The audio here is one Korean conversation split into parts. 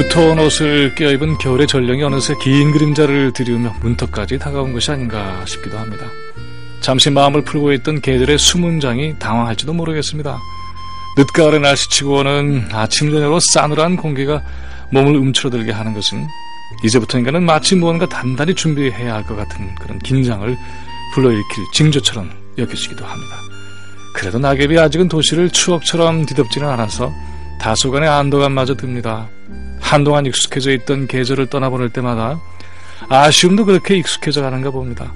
두터운 옷을 껴입은 겨울의 전령이 어느새 긴 그림자를 들이우며 문턱까지 다가온 것이 아닌가 싶기도 합니다. 잠시 마음을 풀고 있던 계절의 수문장이 당황할지도 모르겠습니다. 늦가을의 날씨치고는 아침 저녁으로 싸늘한 공기가 몸을 움츠러들게 하는 것은 이제부터인가는 마치 무언가 단단히 준비해야 할 것 같은 그런 긴장을 불러일으킬 징조처럼 여겨지기도 합니다. 그래도 낙엽이 아직은 도시를 추억처럼 뒤덮지는 않아서 다소간의 안도감마저 듭니다. 한동안 익숙해져 있던 계절을 떠나보낼 때마다 아쉬움도 그렇게 익숙해져 가는가 봅니다.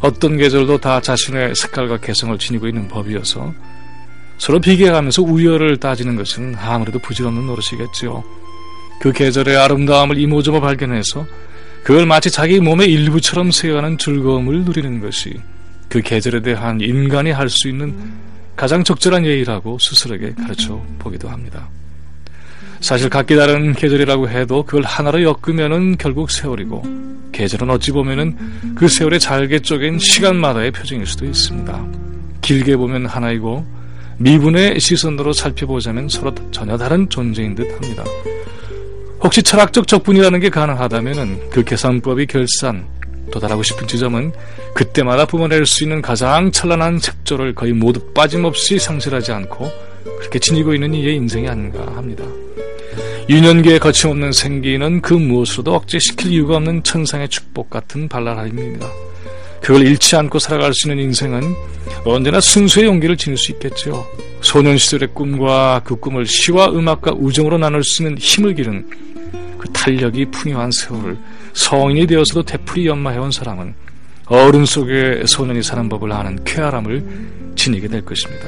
어떤 계절도 다 자신의 색깔과 개성을 지니고 있는 법이어서 서로 비교해가면서 우열을 따지는 것은 아무래도 부질없는 노릇이겠지요. 그 계절의 아름다움을 이모저모 발견해서 그걸 마치 자기 몸의 일부처럼 세어가는 즐거움을 누리는 것이 그 계절에 대한 인간이 할 수 있는 가장 적절한 예의라고 스스로에게 가르쳐 보기도 합니다. 사실 각기 다른 계절이라고 해도 그걸 하나로 엮으면은 결국 세월이고 계절은 어찌 보면은 그 세월의 잘게 쪼갠 시간마다의 표정일 수도 있습니다. 길게 보면 하나이고 미분의 시선으로 살펴보자면 서로 전혀 다른 존재인 듯 합니다. 혹시 철학적 적분이라는 게 가능하다면 그 계산법이 결산, 도달하고 싶은 지점은 그때마다 뿜어낼 수 있는 가장 찬란한 색조를 거의 모두 빠짐없이 상실하지 않고 그렇게 지니고 있는 이의 인생이 아닌가 합니다. 유년기에 거침없는 생기는 그 무엇으로도 억제시킬 이유가 없는 천상의 축복 같은 발랄함입니다. 그걸 잃지 않고 살아갈 수 있는 인생은 언제나 순수의 용기를 지닐 수 있겠죠. 소년 시절의 꿈과 그 꿈을 시와 음악과 우정으로 나눌 수 있는 힘을 기른 그 탄력이 풍요한 세월을 성인이 되어서도 되풀이 연마해온 사람은 어른 속에 소년이 사는 법을 아는 쾌활함을 지니게 될 것입니다.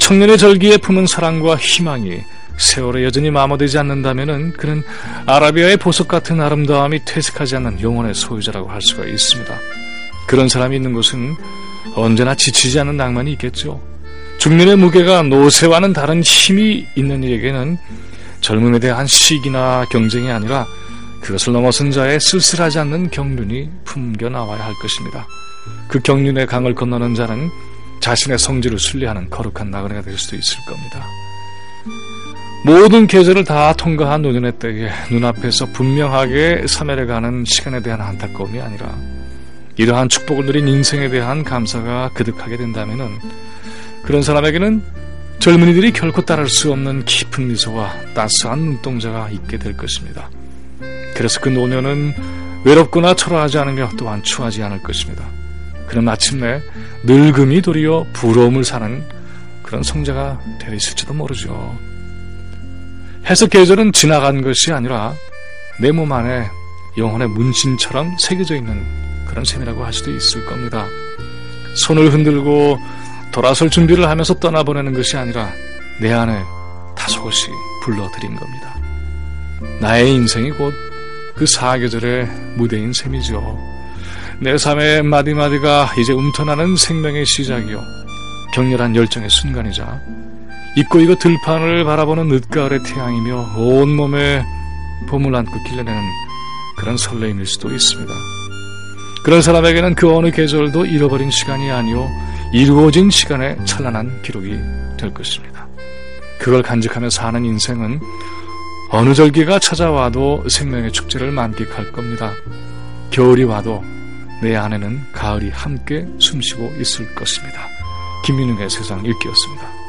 청년의 절기에 품은 사랑과 희망이 세월에 여전히 마모되지 않는다면 그는 아라비아의 보석 같은 아름다움이 퇴색하지 않는 영혼의 소유자라고 할 수가 있습니다. 그런 사람이 있는 곳은 언제나 지치지 않는 낭만이 있겠죠. 중년의 무게가 노쇠와는 다른 힘이 있는 이에게는 젊음에 대한 시기나 경쟁이 아니라 그것을 넘어선 자의 쓸쓸하지 않는 경륜이 품겨 나와야 할 것입니다. 그 경륜의 강을 건너는 자는 자신의 성질을 순례하는 거룩한 나그네가 될 수도 있을 겁니다. 모든 계절을 다 통과한 노년의 때에 눈앞에서 분명하게 사멸해 가는 시간에 대한 안타까움이 아니라 이러한 축복을 누린 인생에 대한 감사가 그득하게 된다면 그런 사람에게는 젊은이들이 결코 따를 수 없는 깊은 미소와 따스한 눈동자가 있게 될 것입니다. 그래서 그 노년은 외롭거나 초라하지 않으며 또한 추하지 않을 것입니다. 그는 마침내 늙음이 도리어 부러움을 사는 그런 성자가 되어 있을지도 모르죠. 해석 계절은 지나간 것이 아니라 내 몸 안에 영혼의 문신처럼 새겨져 있는 그런 셈이라고 할 수도 있을 겁니다. 손을 흔들고 돌아설 준비를 하면서 떠나보내는 것이 아니라 내 안에 다소곳이 불러들인 겁니다. 나의 인생이 곧 그 사계절의 무대인 셈이죠. 내 삶의 마디마디가 이제 움터나는 생명의 시작이요. 격렬한 열정의 순간이자 잊고 이거 들판을 바라보는 늦가을의 태양이며 온몸에 봄을 안고 길러내는 그런 설레임일 수도 있습니다. 그런 사람에게는 그 어느 계절도 잃어버린 시간이 아니요 이루어진 시간의 찬란한 기록이 될 것입니다. 그걸 간직하며 사는 인생은 어느 절기가 찾아와도 생명의 축제를 만끽할 겁니다. 겨울이 와도 내 안에는 가을이 함께 숨쉬고 있을 것입니다. 김민웅의 세상 읽기였습니다.